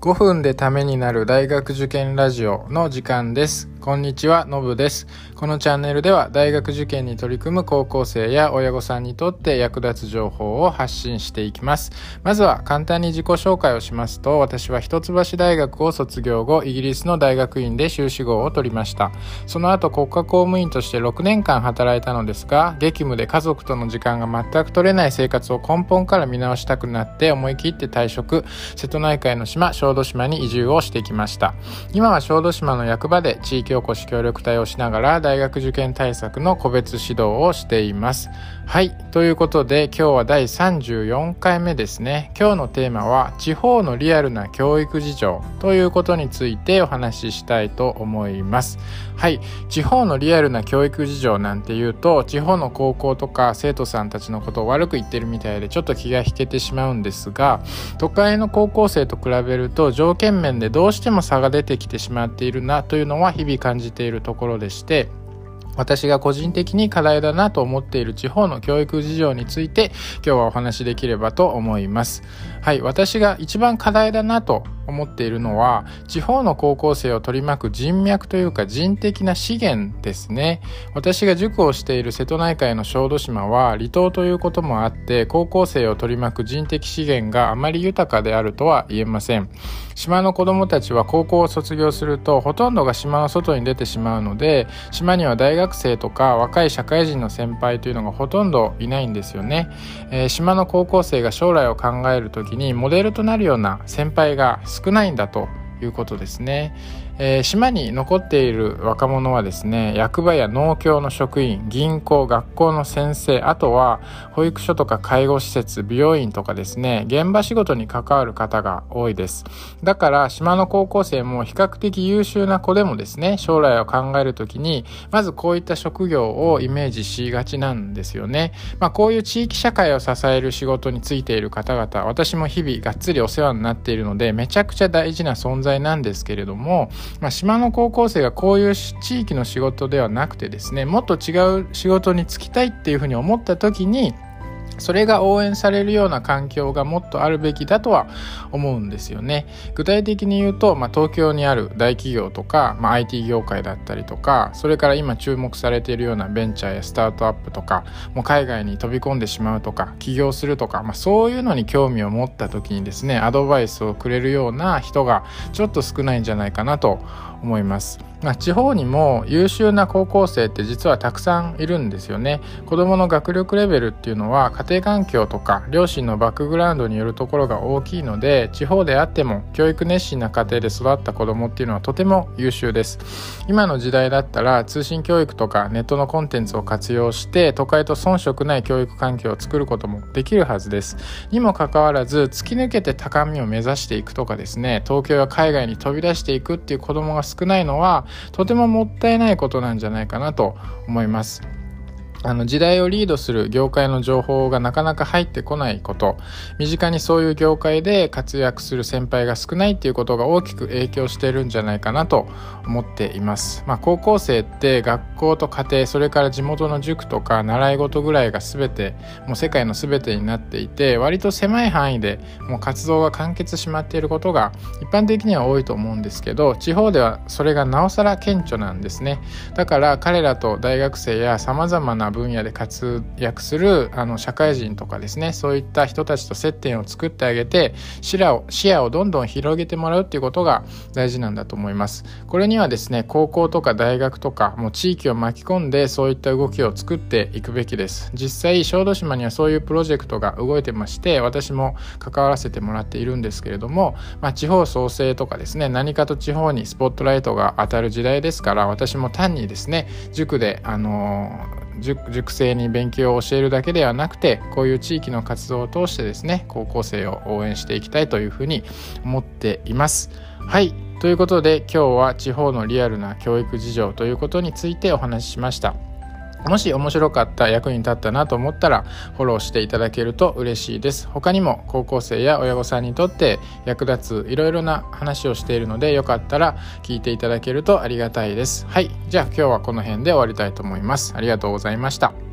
5分でためになる大学受験ラジオの時間です。こんにちは、のぶです。このチャンネルでは大学受験に取り組む高校生や親御さんにとって役立つ情報を発信していきます。まずは簡単に自己紹介をしますと、私は一橋大学を卒業後、イギリスの大学院で修士号を取りました。その後国家公務員として6年間働いたのですが、激務で家族との時間が全く取れない生活を根本から見直したくなって思い切って退職、瀬戸内海の島、小豆島に移住をしてきました。今は小豆島の役場で地域おこし協力隊をしながら大学受験対策の個別指導をしています。はい。ということで今日は第34回目ですね。今日のテーマは地方のリアルな教育事情ということについてお話ししたいと思います。はい。地方のリアルな教育事情なんて言うと地方の高校とか生徒さんたちのことを悪く言ってるみたいでちょっと気が引けてしまうんですが都会の高校生と比べると条件面でどうしても差が出てきてしまっているなというのは日々感じているところでして私が個人的に課題だなと思っている地方の教育事情について今日はお話しできればと思います。はい、私が一番課題だなと思っているのは地方の高校生を取り巻く人脈というか人的な資源ですね私が塾をしている瀬戸内海の小豆島は離島ということもあって高校生を取り巻く人的資源があまり豊かであるとは言えません島の子供たちは高校を卒業するとほとんどが島の外に出てしまうので島には大学生とか若い社会人の先輩というのがほとんどいないんですよね、えー、島の高校生が将来を考える時にモデルとなるような先輩が少ないんだということですね。えー、島に残っている若者はですね役場や農協の職員銀行学校の先生あとは保育所とか介護施設美容院とかですね現場仕事に関わる方が多いです。だから島の高校生も比較的優秀な子でもですね将来を考える時にまずこういった職業をイメージしがちなんですよね。まあこういう地域社会を支える仕事についている方々私も日々がっつりお世話になっているのでめちゃくちゃ大事な存在なんですけれどもまあ、島の高校生がこういう地域の仕事ではなくてですねもっと違う仕事に就きたいっていうふうに思った時にそれが応援されるような環境がもっとあるべきだとは思うんですよね。具体的に言うと、まあ、東京にある大企業とか、まあ、IT 業界だったりとか、それから今注目されているようなベンチャーやスタートアップとか、もう海外に飛び込んでしまうとか、起業するとか、まあ、そういうのに興味を持った時にですね、アドバイスをくれるような人がちょっと少ないんじゃないかなと思います。まあ、地方にも優秀な高校生って実はたくさんいるんですよね。子供の学力レベルっていうのは家庭環境とか両親のバックグラウンドによるところが大きいので地方であっても教育熱心な家庭で育った子供っていうのはとても優秀です。今の時代だったら通信教育とかネットのコンテンツを活用して都会と遜色ない教育環境を作ることもできるはずです。にもかかわらず突き抜けて高みを目指していくとかですね東京や海外に飛び出していくっていう子供が少ないのはとてももったいないことなんじゃないかなと思います。あの時代をリードする業界の情報がなかなか入ってこないこと。身近にそういう業界で活躍する先輩が少ないっていうことが大きく影響してるんじゃないかなと思っています、まあ、高校生って学校と家庭それから地元の塾とか習い事ぐらいが全てもう世界の全てになっていて割と狭い範囲でもう活動が完結しまっていることが一般的には多いと思うんですけど地方ではそれがなおさら顕著なんですね。だから彼らと大学生やさまざまな分野で活躍するあの社会人とかですねそういった人たちと接点を作ってあげて視野を視野をどんどん広げてもらうっていうことが大事なんだと思います。これにはですね高校とか大学とかもう地域を巻き込んでそういった動きを作っていくべきです。実際小豆島にはそういうプロジェクトが動いてまして私も関わらせてもらっているんですけれども、まあ、地方創生とかですね何かと地方にスポットライトが当たる時代ですから私も単にですね塾であの塾生に勉強を教えるだけではなくてこういう地域の活動を通してですね高校生を応援していきたいというふうに思っています。はいということで今日は地方のリアルな教育事情ということについてお話ししました。もし面白かった役に立ったなと思ったらフォローしていただけると嬉しいです。他にも高校生や親御さんにとって役立ついろいろな話をしているのでよかったら聞いていただけるとありがたいです。はい。じゃあ今日はこの辺で終わりたいと思います。ありがとうございました。